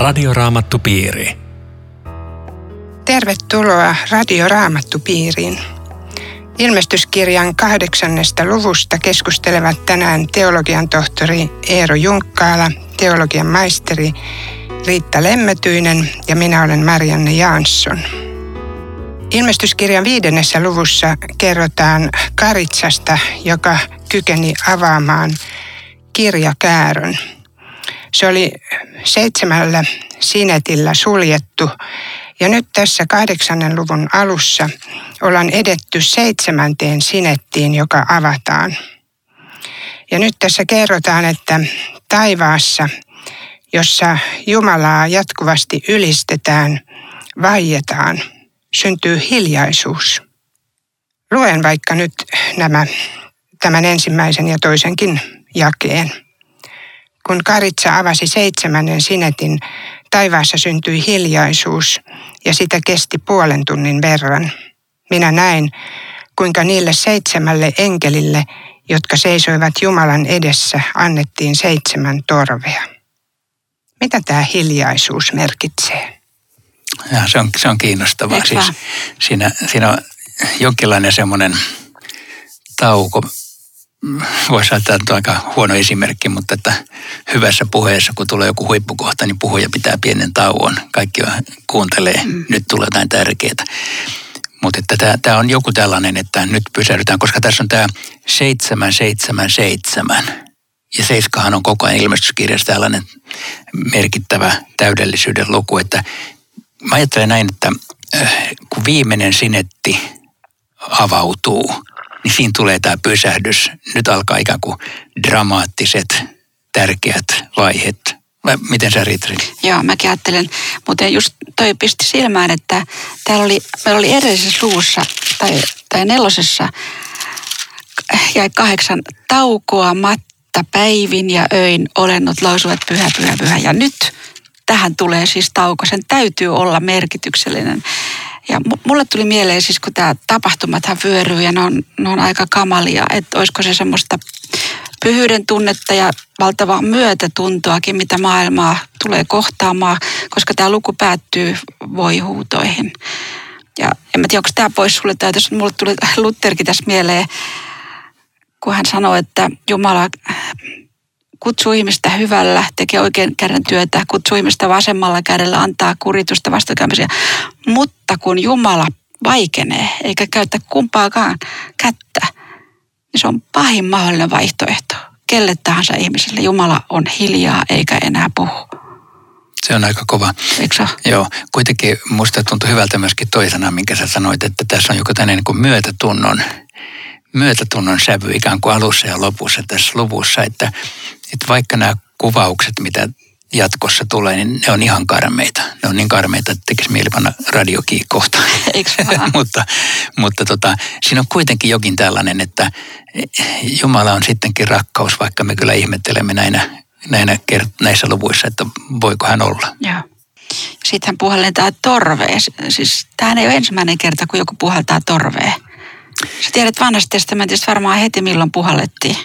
Radioraamattupiiri. Tervetuloa Radioraamattupiiriin. Ilmestyskirjan kahdeksannesta luvusta keskustelevat tänään teologian tohtori Eero Junkkaala, teologian maisteri Riitta Lemmetyinen ja minä olen Marianne Jansson. Ilmestyskirjan viidennessä luvussa kerrotaan Karitsasta, joka kykeni avaamaan kirjakäärön. Se oli seitsemällä sinetillä suljettu ja nyt tässä kahdeksannen luvun alussa ollaan edetty seitsemänteen sinettiin, joka avataan. Ja nyt tässä kerrotaan, että taivaassa, jossa Jumalaa jatkuvasti ylistetään, vaietaan, syntyy hiljaisuus. Luen vaikka nyt nämä, tämän ensimmäisen ja toisenkin jakeen. Kun Karitsa avasi seitsemännen sinetin, taivaassa syntyi hiljaisuus ja sitä kesti puolen tunnin verran. Minä näin, kuinka niille seitsemälle enkelille, jotka seisoivat Jumalan edessä, annettiin seitsemän torvea. Mitä tämä hiljaisuus merkitsee? Ja se, on, se on kiinnostavaa. Siis siinä, siinä on jonkinlainen semmoinen tauko, voisi ajatella, että on aika huono esimerkki, mutta että hyvässä puheessa, kun tulee joku huippukohta, niin puhuja pitää pienen tauon. Kaikki kuuntelee, mm. nyt tulee jotain tärkeää. Mutta että tämä on joku tällainen, että nyt pysähdytään, koska tässä on tämä 777. Ja seiskahan on koko ajan ilmestyskirjassa tällainen merkittävä täydellisyyden luku, että mä ajattelen näin, että äh, kun viimeinen sinetti avautuu – niin siinä tulee tämä pysähdys. Nyt alkaa ikään kuin dramaattiset, tärkeät vaiheet. Miten sä Ritri? Joo, mäkin ajattelen. Mutta just toi pisti silmään, että täällä oli, meillä oli edellisessä luvussa tai, tai nelosessa jäi kahdeksan taukoa, matta, päivin ja öin olennot lausuvat pyhä, pyhä, pyhä. Ja nyt tähän tulee siis tauko. Sen täytyy olla merkityksellinen. Ja mulle tuli mieleen siis, kun tämä tapahtumathan vyöryy ja ne on, ne on aika kamalia, että olisiko se semmoista pyhyyden tunnetta ja valtavaa myötätuntoakin, mitä maailmaa tulee kohtaamaan, koska tämä luku päättyy voihuutoihin. Ja en mä tiedä, onko tämä pois sulle tai jos mulle tuli Lutherkin tässä mieleen, kun hän sanoi, että Jumala kutsuu ihmistä hyvällä, tekee oikein käden työtä, kutsuu ihmistä vasemmalla kädellä, antaa kuritusta vastakäymisiä. Mutta kun Jumala vaikenee eikä käytä kumpaakaan kättä, niin se on pahin mahdollinen vaihtoehto. Kelle tahansa ihmiselle Jumala on hiljaa eikä enää puhu. Se on aika kova. Eikö se Joo, kuitenkin musta tuntui hyvältä myöskin toisena, minkä sä sanoit, että tässä on joku tämmöinen niin myötätunnon, myötätunnon sävy ikään kuin alussa ja lopussa tässä luvussa, että että vaikka nämä kuvaukset, mitä jatkossa tulee, niin ne on ihan karmeita. Ne on niin karmeita, että tekisi mieli panna radiokiikkohta. mutta mutta tota, siinä on kuitenkin jokin tällainen, että Jumala on sittenkin rakkaus, vaikka me kyllä ihmettelemme näinä, näinä näissä luvuissa, että voiko hän olla. Joo. Sitten hän puhaltaa torveen. Siis tämähän ei ole ensimmäinen kerta, kun joku puhaltaa torveen. Sä tiedät vanhasta testamentista varmaan heti, milloin puhallettiin.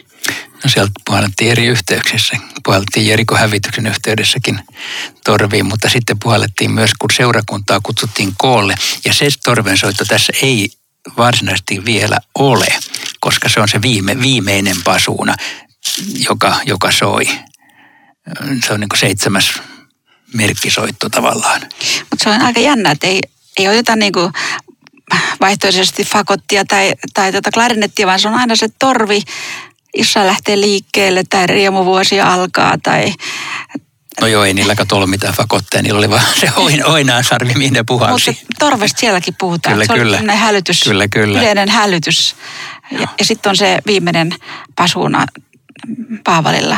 No sieltä puhallettiin eri yhteyksissä. Puhallettiin Jerikon hävityksen yhteydessäkin torviin, mutta sitten puhallettiin myös, kun seurakuntaa kutsuttiin koolle. Ja se torvensoitto tässä ei varsinaisesti vielä ole, koska se on se viime, viimeinen pasuuna, joka, joka soi. Se on niin kuin seitsemäs merkkisoitto tavallaan. Mutta se on aika jännä, että ei, ei oteta niin kuin vaihtoehtoisesti fakottia tai, tai tota klarinettia, vaan se on aina se torvi jossa lähtee liikkeelle tai riemuvuosi alkaa tai No joo, ei niillä kato ollut mitään fakotteja, niillä oli vaan se oin, oinaan sarvi, mihin ne puhalsi. Mutta torvesta sielläkin puhutaan. Kyllä, se kyllä. On hälytys, kyllä, kyllä. yleinen hälytys. Ja, ja sitten on se viimeinen pasuuna Paavalilla.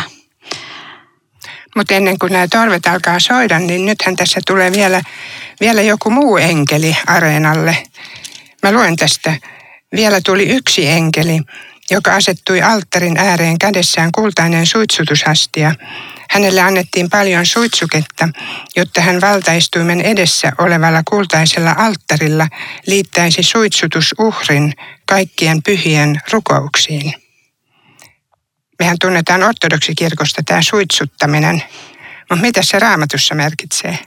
Mutta ennen kuin nämä torvet alkaa soida, niin nythän tässä tulee vielä, vielä joku muu enkeli areenalle. Mä luen tästä. Vielä tuli yksi enkeli, joka asettui alttarin ääreen kädessään kultainen suitsutushastia. Hänelle annettiin paljon suitsuketta, jotta hän valtaistuimen edessä olevalla kultaisella alttarilla liittäisi suitsutusuhrin kaikkien pyhien rukouksiin. Mehän tunnetaan ortodoksikirkosta tämä suitsuttaminen, Mutta mitä se raamatussa merkitsee?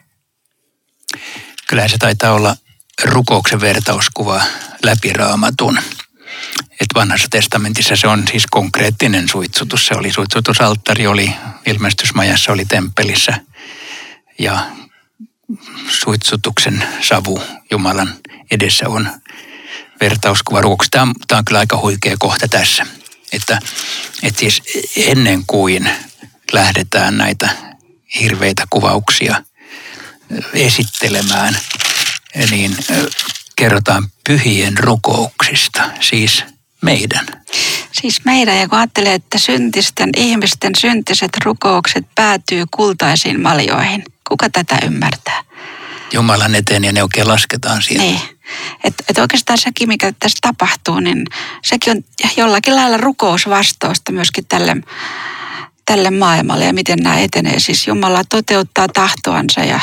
Kyllähän se taitaa olla rukouksen vertauskuva läpi raamatun. Et vanhassa testamentissa se on siis konkreettinen suitsutus. Se oli suitsutusalttari, oli ilmestysmajassa, oli temppelissä ja suitsutuksen savu Jumalan edessä on vertauskuva rukouksesta. Tämä, tämä on kyllä aika huikea kohta tässä. Että, että siis ennen kuin lähdetään näitä hirveitä kuvauksia esittelemään, niin kerrotaan pyhien rukouksista, siis meidän. Siis meidän, ja kun ajattelee, että syntisten ihmisten syntiset rukoukset päätyy kultaisiin maljoihin. Kuka tätä ymmärtää? Jumalan eteen ja ne oikein lasketaan siellä. Niin. Että et oikeastaan sekin, mikä tässä tapahtuu, niin sekin on jollakin lailla rukousvastausta myöskin tälle, tälle maailmalle ja miten nämä etenee. Siis Jumala toteuttaa tahtoansa ja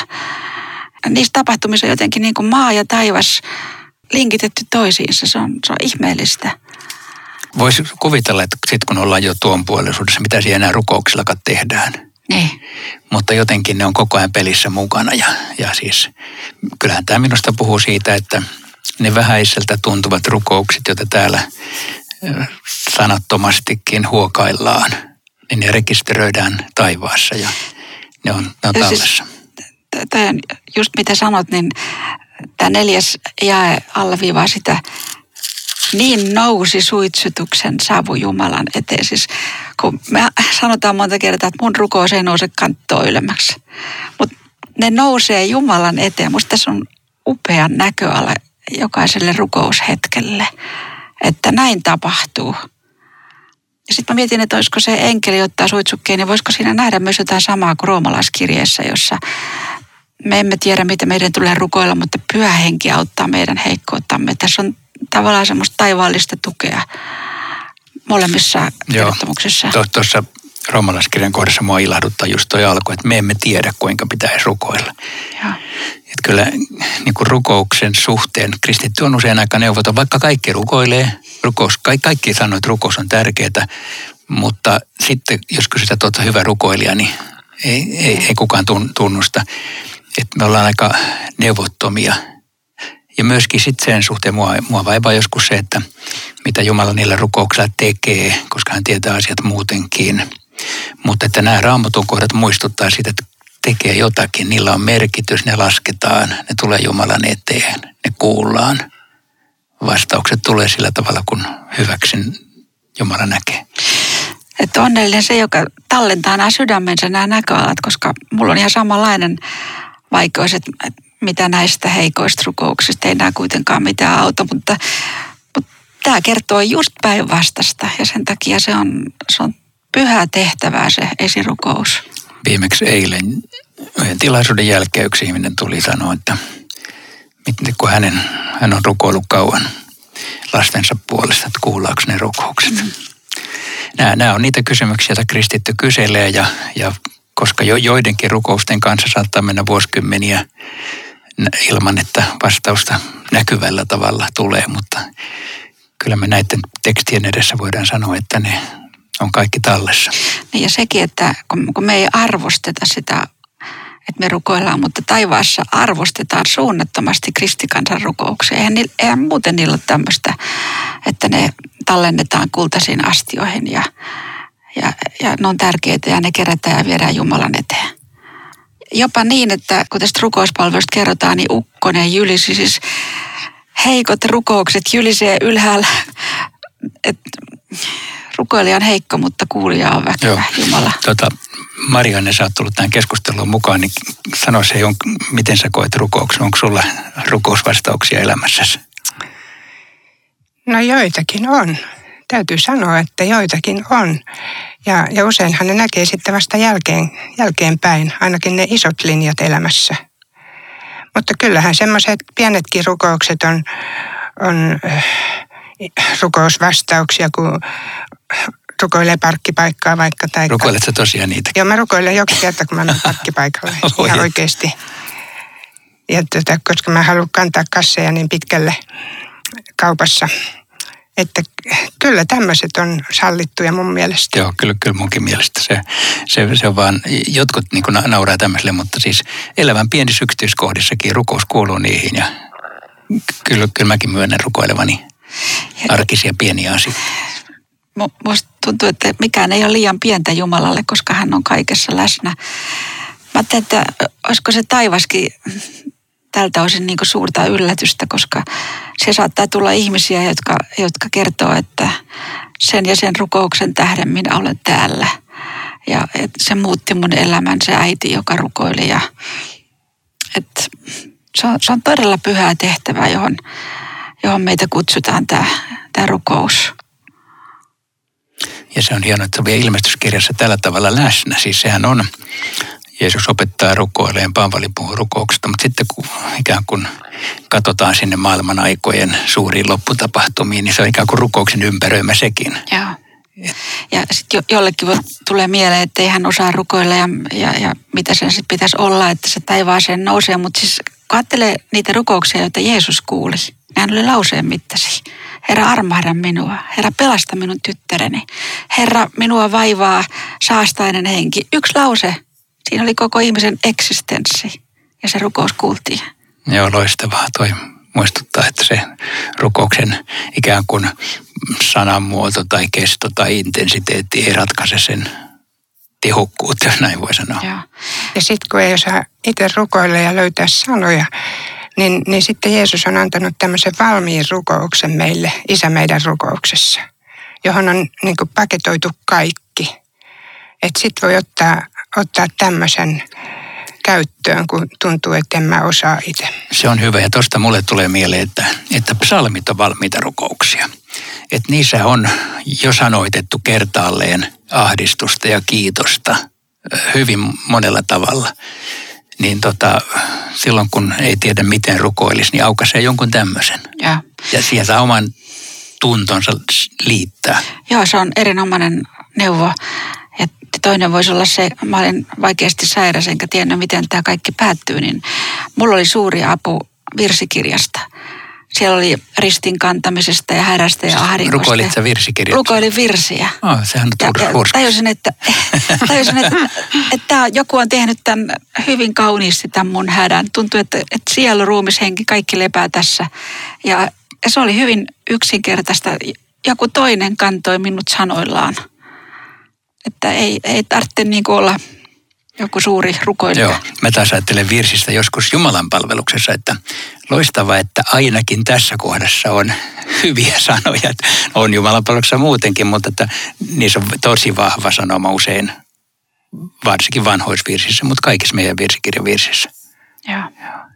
niissä tapahtumissa on jotenkin niin kuin maa ja taivas linkitetty toisiinsa. Se on, se on ihmeellistä. Voisi kuvitella, että sitten kun ollaan jo tuon puolisuudessa, mitä siellä enää rukouksillakaan tehdään. Niin. Mutta jotenkin ne on koko ajan pelissä mukana. Ja, ja siis kyllähän tämä minusta puhuu siitä, että ne vähäiseltä tuntuvat rukoukset, joita täällä sanattomastikin huokaillaan, niin ne rekisteröidään taivaassa ja ne on, ne on siis tallessa. Siis, on just mitä sanot, niin tämä neljäs jae alleviivaa sitä, niin nousi suitsutuksen savu Jumalan eteen. Siis kun me sanotaan monta kertaa, että mun rukous ei nouse kanttoa ylemmäksi. Mutta ne nousee Jumalan eteen. Musta tässä on upea näköala jokaiselle rukoushetkelle, että näin tapahtuu. Ja sitten mä mietin, että olisiko se enkeli ottaa suitsukkeen, niin voisiko siinä nähdä myös jotain samaa kuin roomalaiskirjeessä, jossa me emme tiedä, mitä meidän tulee rukoilla, mutta pyhä henki auttaa meidän heikkouttamme. Tässä on tavallaan semmoista taivaallista tukea molemmissa kertomuksissa. Tuossa roomalaiskirjan kohdassa mua ilahduttaa just toi alku, että me emme tiedä, kuinka pitäisi rukoilla. Joo. Että kyllä niin kuin rukouksen suhteen kristitty on usein aika neuvoton, vaikka kaikki rukoilee, rukous, kaikki, kaikki sanoo, että rukous on tärkeää, mutta sitten jos kysytään tuota hyvä rukoilija, niin ei, ei, ei kukaan tunnusta, että me ollaan aika neuvottomia – ja myöskin sitten sen suhteen mua, mua vaivaa joskus se, että mitä Jumala niillä rukouksilla tekee, koska hän tietää asiat muutenkin. Mutta että nämä raamatun kohdat muistuttaa siitä, että tekee jotakin, niillä on merkitys, ne lasketaan, ne tulee Jumalan eteen, ne kuullaan. Vastaukset tulee sillä tavalla, kun hyväksin Jumala näkee. Että onnellinen se, joka tallentaa nämä sydämensä, nämä näköalat, koska mulla on ihan samanlainen vaikeus, että mitä näistä heikoista rukouksista ei enää kuitenkaan mitään auta, mutta, mutta tämä kertoo just päinvastasta ja sen takia se on, se on pyhää tehtävää se esirukous. Viimeksi eilen yhden tilaisuuden jälkeen yksi ihminen tuli sanoa, että miten, kun hänen, hän on rukoillut kauan lastensa puolesta, että kuullaanko ne rukoukset. Mm. Nämä, nämä on niitä kysymyksiä, joita kristitty kyselee ja, ja koska jo, joidenkin rukousten kanssa saattaa mennä vuosikymmeniä ilman, että vastausta näkyvällä tavalla tulee, mutta kyllä me näiden tekstien edessä voidaan sanoa, että ne on kaikki tallessa. Niin ja sekin, että kun me ei arvosteta sitä, että me rukoillaan, mutta taivaassa arvostetaan suunnattomasti kristikansan rukouksia. Eihän, eihän muuten niillä tämmöistä, että ne tallennetaan kultaisiin astioihin ja, ja, ja ne on tärkeitä ja ne kerätään ja viedään Jumalan eteen jopa niin, että kun tästä rukouspalvelusta kerrotaan, niin ukkonen jylisi siis heikot rukoukset jylisee ylhäällä. Et rukoilija on heikko, mutta kuulija on väkevä, Joo. Jumala. Tota, Marianne, sä oot tullut tähän keskusteluun mukaan, niin sano se, miten sä koet rukouksen? Onko sulla rukousvastauksia elämässäsi? No joitakin on. Täytyy sanoa, että joitakin on. Ja, ja useinhan ne näkee sitten vasta jälkeen, jälkeenpäin, ainakin ne isot linjat elämässä. Mutta kyllähän semmoiset pienetkin rukoukset on, on äh, rukousvastauksia, kun rukoilee parkkipaikkaa vaikka. Tai Rukoiletko tosiaan niitä? Joo, mä rukoilen joka kerta, kun mä menen parkkipaikalle. ihan oikeasti. Ja tuota, koska mä haluan kantaa kasseja niin pitkälle kaupassa, Että kyllä tämmöiset on sallittuja mun mielestä. Joo, kyllä, kyllä munkin mielestä se, se, se on vaan, jotkut niin nauraa tämmöiselle, mutta siis elävän pienissä yksityiskohdissakin rukous kuuluu niihin ja kyllä, kyllä mäkin myönnän rukoilevani arkisia pieniä asioita. Musta tuntuu, että mikään ei ole liian pientä Jumalalle, koska hän on kaikessa läsnä. Mä ajattelin, että olisiko se taivaskin tältä osin niin suurta yllätystä, koska se saattaa tulla ihmisiä, jotka, jotka kertoo, että sen ja sen rukouksen tähden minä olen täällä. Ja et se muutti mun elämän, se äiti, joka rukoili. Ja, et, se, on, se on todella pyhää tehtävää, johon, johon meitä kutsutaan tämä, tämä rukous. Ja se on hienoa, että se on vielä ilmestyskirjassa tällä tavalla läsnä. Siis sehän on Jeesus opettaa rukoileen, Paavali puhuu rukouksesta, mutta sitten kun ikään kuin katsotaan sinne maailman aikojen suuriin lopputapahtumiin, niin se on ikään kuin rukouksen ympäröimä sekin. Joo. Ja sitten jo, jollekin voi, tulee mieleen, että ei hän osaa rukoilla ja, ja, ja mitä sen sitten pitäisi olla, että se taivaaseen nousee. Mutta siis katselee niitä rukouksia, joita Jeesus kuuli. Hän oli lauseen mittasi. Herra armahda minua. Herra pelasta minun tyttäreni. Herra minua vaivaa saastainen henki. Yksi lause Siinä oli koko ihmisen eksistenssi ja se rukous kuultiin. Joo, loistavaa. Toi muistuttaa, että se rukouksen ikään kuin sanamuoto tai kesto tai intensiteetti ei ratkaise sen tehokkuutta, jos näin voi sanoa. Joo. Ja sitten kun ei osaa itse rukoilla ja löytää sanoja, niin, niin sitten Jeesus on antanut tämmöisen valmiin rukouksen meille, Isä meidän rukouksessa, johon on niin paketoitu kaikki. Että sitten voi ottaa ottaa tämmöisen käyttöön, kun tuntuu, että en mä osaa itse. Se on hyvä ja tuosta mulle tulee mieleen, että, että psalmit on valmiita rukouksia. Että niissä on jo sanoitettu kertaalleen ahdistusta ja kiitosta hyvin monella tavalla. Niin tota, silloin kun ei tiedä miten rukoilisi, niin aukaisee jonkun tämmöisen. Ja, ja sieltä oman tuntonsa liittää. Joo, se on erinomainen neuvo. Toinen voisi olla se, mä olen vaikeasti sairas enkä tiedä miten tämä kaikki päättyy, niin mulla oli suuri apu virsikirjasta. Siellä oli ristin kantamisesta ja härästä ja ahdingosta. Rukoilit sä virsikirjat? Rukoilin virsiä. Oh, sehän on ja, ja tajusin, että, tajusin, että, että joku on tehnyt tämän hyvin kauniisti tämän mun hädän. Tuntuu, että, että sielu, ruumis, henki, kaikki lepää tässä. Ja, ja se oli hyvin yksinkertaista. Joku toinen kantoi minut sanoillaan. Että ei, ei tarvitse niin olla joku suuri rukoilija. Joo, mä taas ajattelen virsistä joskus Jumalan palveluksessa, että loistava, että ainakin tässä kohdassa on hyviä sanoja. On Jumalan palveluksessa muutenkin, mutta että niissä on tosi vahva sanoma usein, varsinkin vanhoisvirsissä, mutta kaikissa meidän virsikirjan virsissä. Joo. Joo.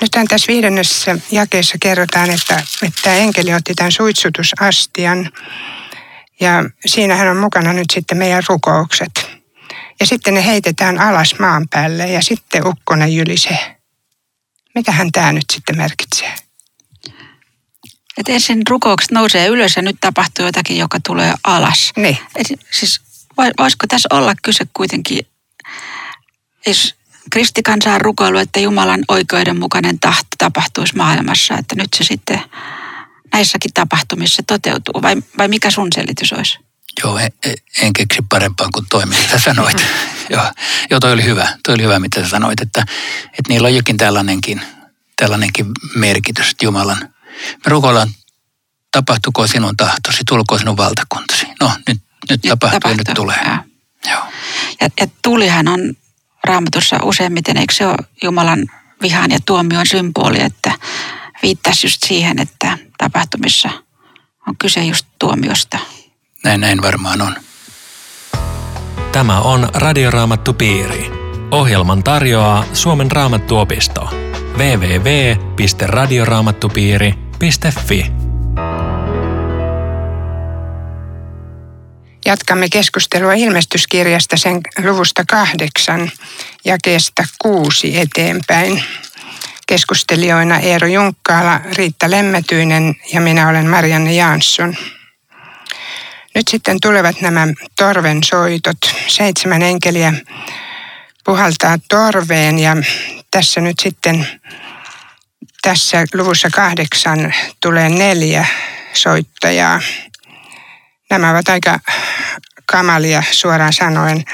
Nyt tässä viidennessä jakeessa kerrotaan, että, että enkeli otti tämän suitsutusastian ja siinähän on mukana nyt sitten meidän rukoukset. Ja sitten ne heitetään alas maan päälle ja sitten ukkonen jylisee. Mitähän tämä nyt sitten merkitsee? Et ensin rukoukset nousee ylös ja nyt tapahtuu jotakin, joka tulee alas. Niin. Et siis voisiko tässä olla kyse kuitenkin, jos kristikansa on rukoilu, että Jumalan oikeudenmukainen tahto tapahtuisi maailmassa, että nyt se sitten näissäkin tapahtumissa toteutuu? Vai, vai mikä sun selitys olisi? Joo, en, en keksi parempaa kuin toi, mitä sanoit. joo, joo, toi oli hyvä. Toi oli hyvä, mitä sä sanoit, että, että niillä on jokin tällainenkin, tällainenkin merkitys, että Jumalan. Me rukoillaan, tapahtuko sinun tahtosi, tulkoon sinun valtakuntasi. No, nyt, nyt, nyt tapahtuu, tapahtuu. nyt tulee. Ja. Joo. Ja, ja tulihan on raamatussa useimmiten, eikö se ole Jumalan vihan ja tuomion symboli, että viittasi just siihen, että tapahtumissa on kyse just tuomiosta. Näin, näin varmaan on. Tämä on Radioraamattu Piiri. Ohjelman tarjoaa Suomen raamattuopisto. www.radioraamattupiiri.fi Jatkamme keskustelua ilmestyskirjasta sen luvusta kahdeksan ja kestä kuusi eteenpäin keskustelijoina Eero Junkkaala, Riitta Lemmetyinen ja minä olen Marianne Jansson. Nyt sitten tulevat nämä torven soitot. Seitsemän enkeliä puhaltaa torveen ja tässä nyt sitten tässä luvussa kahdeksan tulee neljä soittajaa. Nämä ovat aika kamalia suoraan sanoen.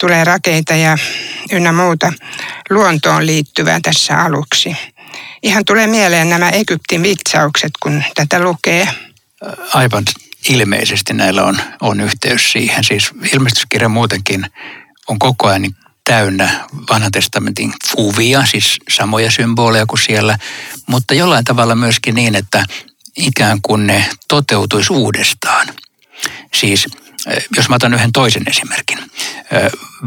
Tulee rakeita ja ynnä muuta luontoon liittyvää tässä aluksi. Ihan tulee mieleen nämä Egyptin vitsaukset, kun tätä lukee. Aivan ilmeisesti näillä on, on yhteys siihen. Siis ilmestyskirja muutenkin on koko ajan täynnä vanhan testamentin kuvia, siis samoja symboleja kuin siellä, mutta jollain tavalla myöskin niin, että ikään kuin ne toteutuisi uudestaan. Siis jos mä otan yhden toisen esimerkin.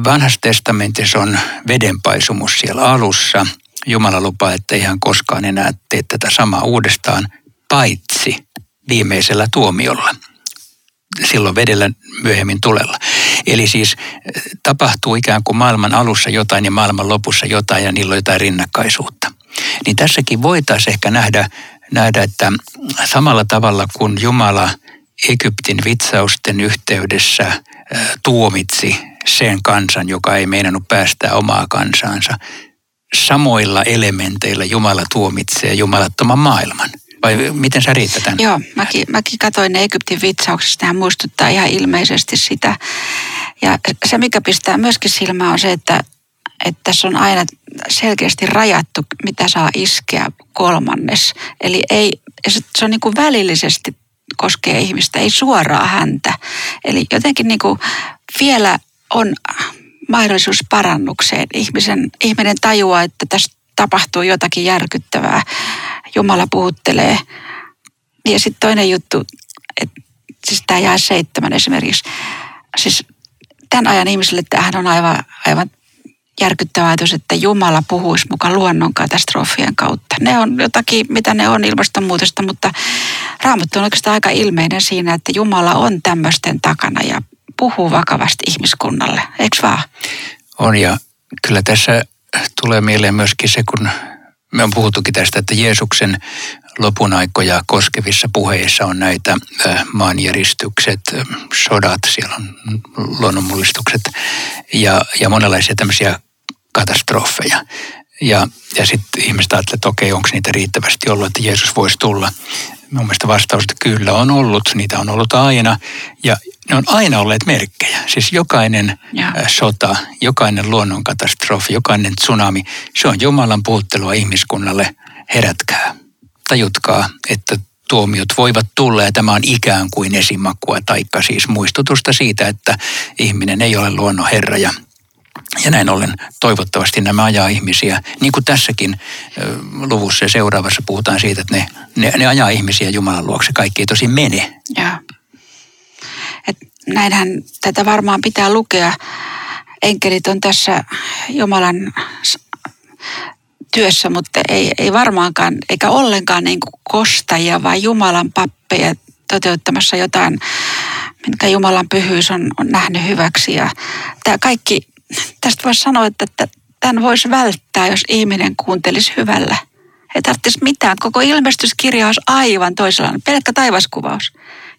Vanhassa testamentissa on vedenpaisumus siellä alussa. Jumala lupaa, että ihan koskaan enää tee tätä samaa uudestaan, paitsi viimeisellä tuomiolla – silloin vedellä myöhemmin tulella. Eli siis tapahtuu ikään kuin maailman alussa jotain ja maailman lopussa jotain ja niillä on jotain rinnakkaisuutta. Niin tässäkin voitaisiin ehkä nähdä, nähdä, että samalla tavalla kuin Jumala Egyptin vitsausten yhteydessä eh, tuomitsi sen kansan, joka ei meinannut päästää omaa kansaansa, samoilla elementeillä Jumala tuomitsee jumalattoman maailman. Vai miten sä riittät tämän? Joo, mäkin, mäkin katsoin ne Egyptin vitsauksesta. Hän muistuttaa ihan ilmeisesti sitä. Ja se, mikä pistää myöskin silmään, on se, että, että tässä on aina selkeästi rajattu, mitä saa iskeä kolmannes. Eli ei, se on niin kuin välillisesti koskee ihmistä, ei suoraan häntä. Eli jotenkin niin kuin vielä on mahdollisuus parannukseen. Ihmisen, ihminen tajuaa, että tässä tapahtuu jotakin järkyttävää. Jumala puhuttelee. Ja sitten toinen juttu, että siis tämä jää seitsemän esimerkiksi. Siis tämän ajan ihmisille tämähän on aivan, aivan järkyttävä ajatus, että Jumala puhuisi mukaan luonnon katastrofien kautta. Ne on jotakin, mitä ne on ilmastonmuutosta, mutta Raamattu on oikeastaan aika ilmeinen siinä, että Jumala on tämmöisten takana ja puhuu vakavasti ihmiskunnalle. Eikö vaan? On ja kyllä tässä tulee mieleen myöskin se, kun me on puhuttukin tästä, että Jeesuksen lopun aikoja koskevissa puheissa on näitä maanjäristykset, sodat, siellä on luonnonmullistukset ja, ja monenlaisia tämmöisiä katastrofeja. Ja, ja sitten ihmiset ajattelevat, että okei, onko niitä riittävästi ollut, että Jeesus voisi tulla. Mun mielestä vastaus, että kyllä on ollut, niitä on ollut aina. Ja ne on aina olleet merkkejä. Siis jokainen ja. sota, jokainen luonnonkatastrofi, jokainen tsunami, se on Jumalan puhuttelua ihmiskunnalle. Herätkää, tajutkaa, että tuomiot voivat tulla ja tämä on ikään kuin esimakua taikka siis muistutusta siitä, että ihminen ei ole luonnon herra ja ja näin ollen toivottavasti nämä ajaa ihmisiä, niin kuin tässäkin luvussa ja seuraavassa puhutaan siitä, että ne, ne, ne ajaa ihmisiä Jumalan luokse. Kaikki ei tosi mene. Ja. Et näinhän tätä varmaan pitää lukea. Enkelit on tässä Jumalan työssä, mutta ei, ei varmaankaan eikä ollenkaan niin kuin kostajia, vaan Jumalan pappeja toteuttamassa jotain, minkä Jumalan pyhyys on, on nähnyt hyväksi. Ja tämä kaikki tästä voisi sanoa, että tämän voisi välttää, jos ihminen kuuntelisi hyvällä. Ei tarvitsisi mitään. Koko ilmestyskirja olisi aivan toisenlainen, pelkkä taivaskuvaus.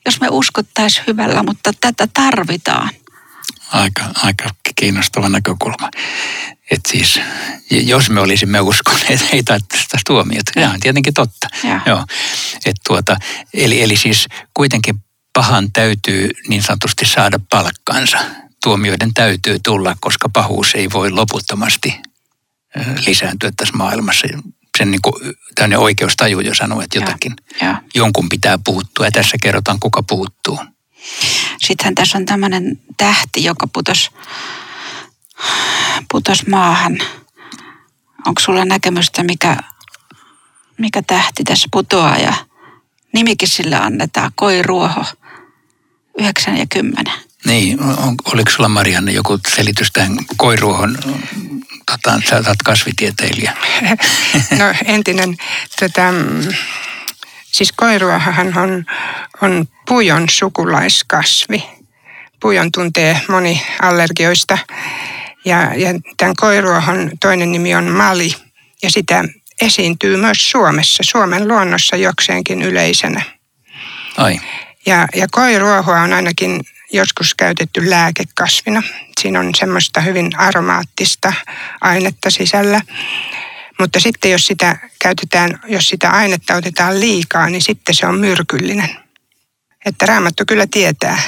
Jos me uskottaisiin hyvällä, mutta tätä tarvitaan. Aika, aika kiinnostava näkökulma. Että siis, jos me olisimme uskoneet, ei tarvitsisi tuomiota. Tämä on tietenkin totta. Ja. Joo. Et tuota, eli, eli siis kuitenkin pahan täytyy niin sanotusti saada palkkansa tuomioiden täytyy tulla, koska pahuus ei voi loputtomasti lisääntyä tässä maailmassa. Sen niin kuin, tämmöinen oikeustaju jo sanoo, että jotakin, ja, ja. jonkun pitää puuttua ja tässä kerrotaan, kuka puuttuu. Sittenhän tässä on tämmöinen tähti, joka putos, putos maahan. Onko sulla näkemystä, mikä, mikä tähti tässä putoaa ja nimikin sille annetaan, koiruoho, 9 ja 10. Niin, on, oliko sulla Marianne joku selitys tähän koiruohon? Tota, sä olet kasvitieteilijä. No entinen, tätä, siis koiruohahan on, on pujon sukulaiskasvi. Pujon tuntee moni allergioista. Ja, ja tämän koiruohon toinen nimi on mali. Ja sitä esiintyy myös Suomessa, Suomen luonnossa jokseenkin yleisenä. Ai. Ja, ja koiruohoa on ainakin joskus käytetty lääkekasvina. Siinä on semmoista hyvin aromaattista ainetta sisällä. Mutta sitten jos sitä käytetään, jos sitä ainetta otetaan liikaa, niin sitten se on myrkyllinen. Että raamattu kyllä tietää.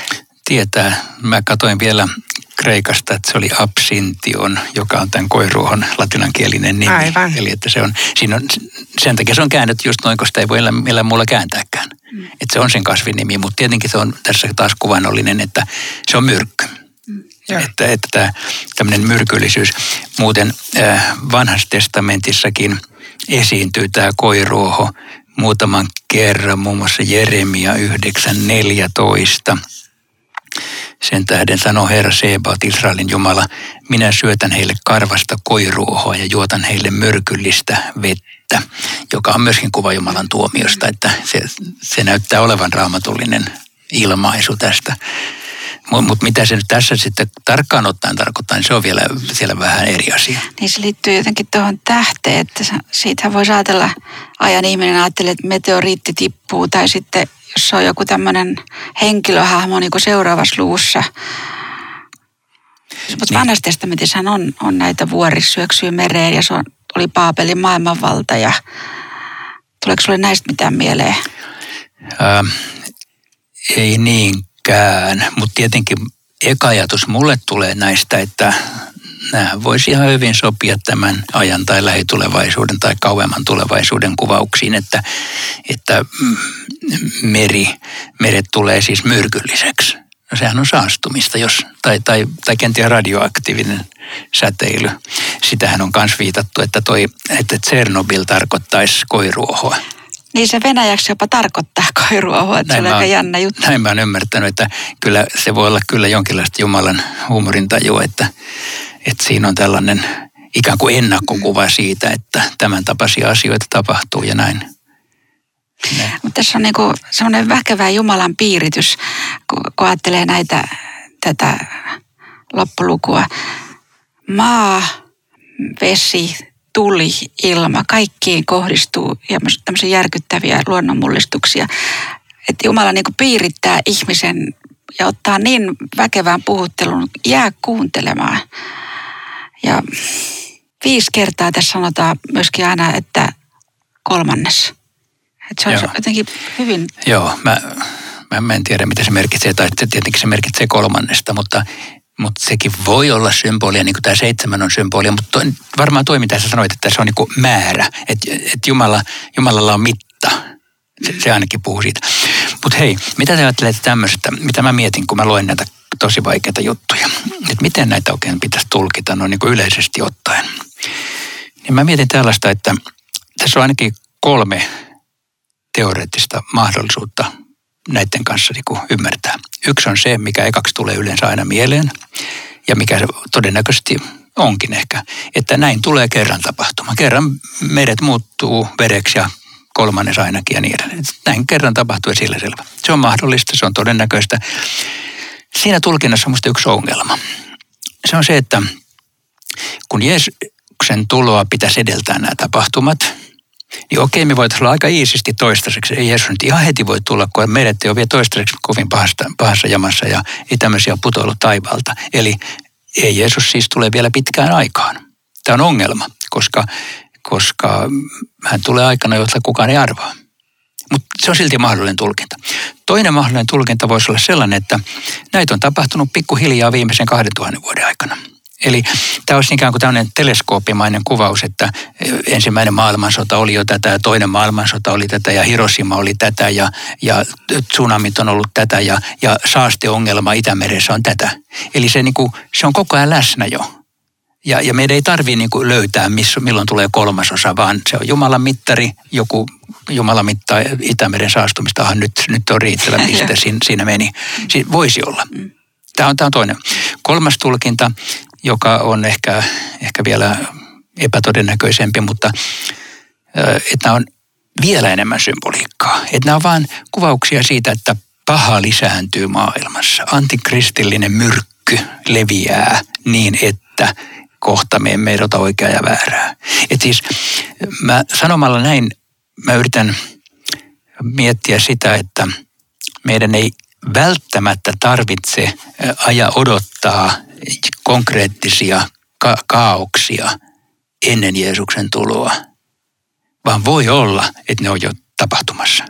Tietää. Mä katoin vielä Kreikasta, että se oli absintion, joka on tämän koiruohon latinankielinen nimi. Aivan. Eli että se on, siinä on, sen takia se on käännetty just noin, koska sitä ei voi millään muulla kääntääkään. Mm. Että se on sen kasvin nimi, mutta tietenkin se on tässä taas kuvannollinen, että se on myrkky. Mm. Että, että tämä tämmöinen myrkyllisyys. Muuten äh, vanhassa testamentissakin esiintyy tämä koiruoho muutaman kerran, muun muassa Jeremia 9.14 sen tähden sanoi Herra Sebaat, Israelin Jumala, minä syötän heille karvasta koiruohoa ja juotan heille myrkyllistä vettä, joka on myöskin kuva Jumalan tuomiosta, että se, se näyttää olevan raamatullinen ilmaisu tästä. Mutta mut mitä se nyt tässä sitten tarkkaan ottaen tarkoittaa, niin se on vielä siellä vähän eri asia. Niin se liittyy jotenkin tuohon tähteen, että siitä voi ajatella, ajan ihminen ajattelee, että meteoriitti tippuu tai sitten jos on joku tämmöinen henkilöhahmo niin kuin seuraavassa luussa. Mutta niin. vanhassa testamentissa on, on näitä vuorisyöksyjä mereen ja se on, oli Paapelin maailmanvalta ja tuleeko sinulle näistä mitään mieleen? Ää, ei niinkään, mutta tietenkin eka ajatus mulle tulee näistä, että nämä voisi ihan hyvin sopia tämän ajan tai lähitulevaisuuden tai kauemman tulevaisuuden kuvauksiin, että, että meri, meret tulee siis myrkylliseksi. No sehän on saastumista, jos, tai, tai, tai kenties radioaktiivinen säteily. Sitähän on myös viitattu, että, toi, että Tsernobyl tarkoittaisi koiruohoa. Niin se venäjäksi jopa tarkoittaa koiruohoa, että näin se on aika jännä juttu. Näin mä oon ymmärtänyt, että kyllä se voi olla kyllä jonkinlaista Jumalan huumorintajua, että, että siinä on tällainen ikään kuin ennakkokuva siitä, että tämän tapaisia asioita tapahtuu ja näin. Mutta tässä on niinku semmoinen väkevä Jumalan piiritys, kun, kun ajattelee näitä, tätä loppulukua. Maa, vesi, tuli, ilma, kaikkiin kohdistuu tämmöisiä järkyttäviä luonnonmullistuksia. Että Jumala niinku piirittää ihmisen ja ottaa niin väkevään puhuttelun, jää kuuntelemaan. Ja viisi kertaa tässä sanotaan myöskin aina, että kolmannes. Että se on Joo. jotenkin hyvin... Joo, mä, mä, mä en tiedä mitä se merkitsee, tai tietenkin se merkitsee kolmannesta, mutta, mutta sekin voi olla symbolia, niin kuin tämä seitsemän on symbolia, mutta toi, varmaan toi, mitä sä sanoit, että se on niin kuin määrä, että, että Jumala, Jumalalla on mitta. Se, se ainakin puhuu siitä. Mutta hei, mitä te ajattelette tämmöisestä, mitä mä mietin, kun mä luen näitä tosi vaikeita juttuja. Että miten näitä oikein pitäisi tulkita noin niin kuin yleisesti ottaen. Niin mä mietin tällaista, että tässä on ainakin kolme teoreettista mahdollisuutta näiden kanssa niin kuin ymmärtää. Yksi on se, mikä ekaksi tulee yleensä aina mieleen ja mikä se todennäköisesti onkin ehkä, että näin tulee kerran tapahtuma. Kerran meret muuttuu vereksi ja kolmannes ainakin ja niin edelleen. Näin kerran tapahtuu ja sillä selvä. Se on mahdollista, se on todennäköistä. Siinä tulkinnassa on minusta yksi ongelma. Se on se, että kun Jeesuksen tuloa pitäisi edeltää nämä tapahtumat, niin okei, me voitaisiin olla aika iisisti toistaiseksi. Ei Jeesus nyt ihan heti voi tulla, kun meidät ei ole vielä toistaiseksi kovin pahasta, pahassa jamassa ja ei tämmöisiä putoillut taivaalta. Eli ei Jeesus siis tule vielä pitkään aikaan. Tämä on ongelma, koska, koska hän tulee aikana, jota kukaan ei arvaa. Mutta se on silti mahdollinen tulkinta. Toinen mahdollinen tulkinta voisi olla sellainen, että näitä on tapahtunut pikkuhiljaa viimeisen 2000 vuoden aikana. Eli tämä olisi ikään kuin tämmöinen teleskooppimainen kuvaus, että ensimmäinen maailmansota oli jo tätä ja toinen maailmansota oli tätä ja Hiroshima oli tätä ja, ja tsunamit on ollut tätä ja, ja saasteongelma Itämeressä on tätä. Eli se, niin kuin, se on koko ajan läsnä jo. Ja, ja meidän ei tarvitse niin löytää, missä, milloin tulee kolmasosa, vaan se on Jumalan mittari, joku Jumalan mittaa Itämeren saastumistahan nyt, nyt on riittävä piste, siinä, siinä meni. Siinä voisi olla. Tämä on, tämä on toinen. Kolmas tulkinta, joka on ehkä, ehkä vielä epätodennäköisempi, mutta että nämä on vielä enemmän symboliikkaa. Että nämä on vain kuvauksia siitä, että paha lisääntyy maailmassa. Antikristillinen myrkky leviää niin, että kohta me emme erota oikeaa ja väärää. Et siis mä sanomalla näin, mä yritän miettiä sitä, että meidän ei välttämättä tarvitse aja odottaa konkreettisia ka- kaauksia ennen Jeesuksen tuloa, vaan voi olla, että ne on jo tapahtumassa.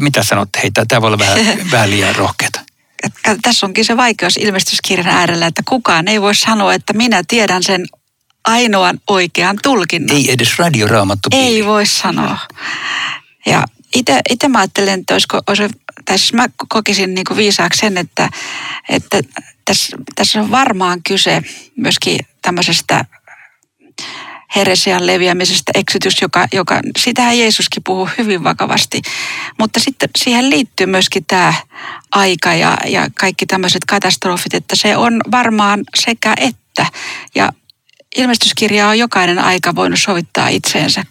Mitä sanotte? Hei, tämä voi olla vähän, vähän liian rohkeata. Tässä onkin se vaikeus ilmestyskirjan äärellä, että kukaan ei voi sanoa, että minä tiedän sen ainoan oikean tulkinnan. Ei edes radioraamattu. Ei voi sanoa. Ja itse mä ajattelen, että olisiko, olisiko tässä mä kokisin niin kuin viisaaksi sen, että, että tässä, tässä on varmaan kyse myöskin tämmöisestä heresian leviämisestä, eksytys, joka, joka, sitähän Jeesuskin puhuu hyvin vakavasti. Mutta sitten siihen liittyy myöskin tämä aika ja, ja kaikki tämmöiset katastrofit, että se on varmaan sekä että. Ja ilmestyskirja on jokainen aika voinut sovittaa itseensä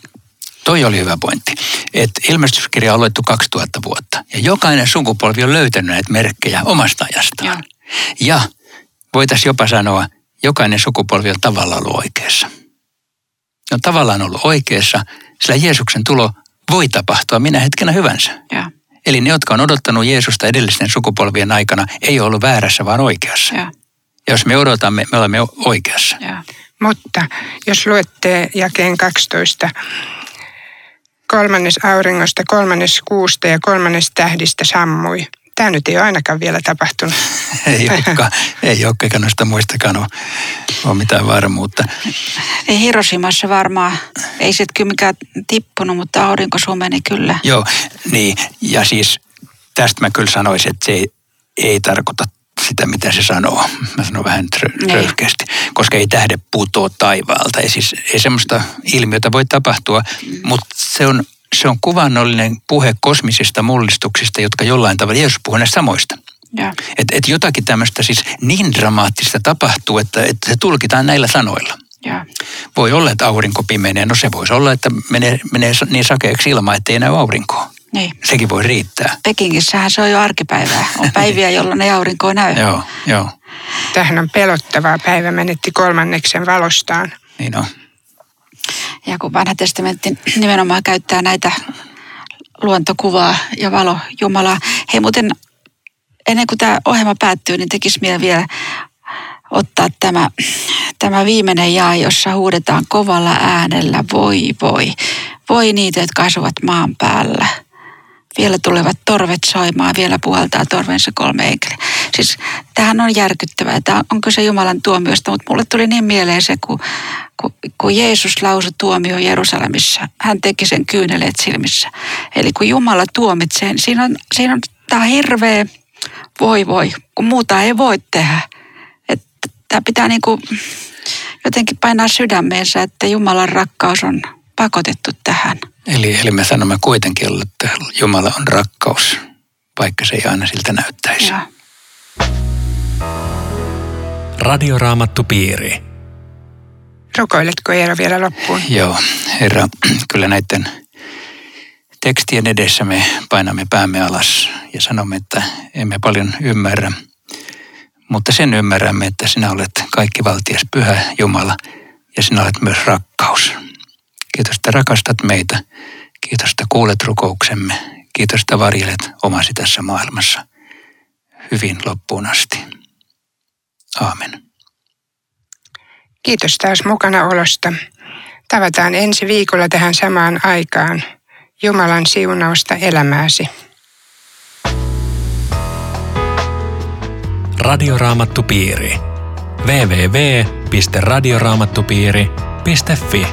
Toi oli hyvä pointti. Että ilmestyskirja on luettu 2000 vuotta. Ja jokainen sukupolvi on löytänyt näitä merkkejä omasta ajastaan. Ja, ja voitaisiin jopa sanoa, jokainen sukupolvi on tavallaan ollut oikeassa. Ne on tavallaan ollut oikeassa, sillä Jeesuksen tulo voi tapahtua minä hetkenä hyvänsä. Ja. Eli ne, jotka on odottanut Jeesusta edellisten sukupolvien aikana, ei ole ollut väärässä, vaan oikeassa. Ja. Ja jos me odotamme, me olemme oikeassa. Ja. Mutta jos luette jakeen 12, kolmannes auringosta, kolmannes kuusta ja kolmannes tähdistä sammui. Tämä nyt ei ole ainakaan vielä tapahtunut. ei olekaan, ei ole, eikä noista muistakaan ole, ole mitään varmuutta. Ei Hiroshimassa varmaan, ei se kyllä mikään tippunut, mutta aurinko sumeni kyllä. Joo, niin ja siis tästä mä kyllä sanoisin, että se ei, ei tarkoita sitä, mitä se sanoo. Mä sanon vähän röyhkeästi, koska ei tähde putoa taivaalta. Ei, siis, ei semmoista ilmiötä voi tapahtua, mm. mutta se on, se on kuvannollinen puhe kosmisista mullistuksista, jotka jollain tavalla, Jeesus puhuu näistä samoista. Että et jotakin tämmöistä siis niin dramaattista tapahtuu, että, että se tulkitaan näillä sanoilla. Ja. Voi olla, että aurinko pimenee. No se voisi olla, että menee, menee niin sakeaksi ilma, että ei näy aurinkoa. Niin. Sekin voi riittää. Pekingissähän se on jo arkipäivää. On päiviä, jolloin ei aurinko näy. joo, joo. Tähän on pelottavaa. Päivä menetti kolmanneksen valostaan. Niin on. Ja kun vanha testamentti nimenomaan käyttää näitä luontokuvaa ja valo Jumalaa. Hei muuten, ennen kuin tämä ohjelma päättyy, niin tekisi mieleen vielä ottaa tämä, tämä viimeinen jaa, jossa huudetaan kovalla äänellä, voi voi. Voi niitä, jotka asuvat maan päällä vielä tulevat torvet soimaan, vielä puhaltaa torvensa kolme enkeliä. Siis tämähän on järkyttävää. Tämä on kyse Jumalan tuomiosta, mutta mulle tuli niin mieleen se, kun, kun, kun Jeesus lausui tuomio Jerusalemissa. Hän teki sen kyyneleet silmissä. Eli kun Jumala tuomitsee, niin siinä on, siinä on tämä hirveä voi voi, kun muuta ei voi tehdä. Että tämä pitää niin kuin jotenkin painaa sydämeensä, että Jumalan rakkaus on pakotettu tähän. Eli, eli me sanomme kuitenkin, että Jumala on rakkaus, vaikka se ei aina siltä näyttäisi. Ja. Radioraamattu piiri. Rukoiletko Eero vielä loppuun? Joo, Herra, kyllä näiden tekstien edessä me painamme päämme alas ja sanomme, että emme paljon ymmärrä, mutta sen ymmärrämme, että sinä olet kaikki valtias pyhä Jumala ja sinä olet myös rakkaus. Kiitos, että rakastat meitä. Kiitos, että kuulet rukouksemme. Kiitos, että varjelet omasi tässä maailmassa hyvin loppuun asti. Aamen. Kiitos taas mukana olosta. Tavataan ensi viikolla tähän samaan aikaan. Jumalan siunausta elämääsi. Radioraamattupiiri. www.radioraamattupiiri.fi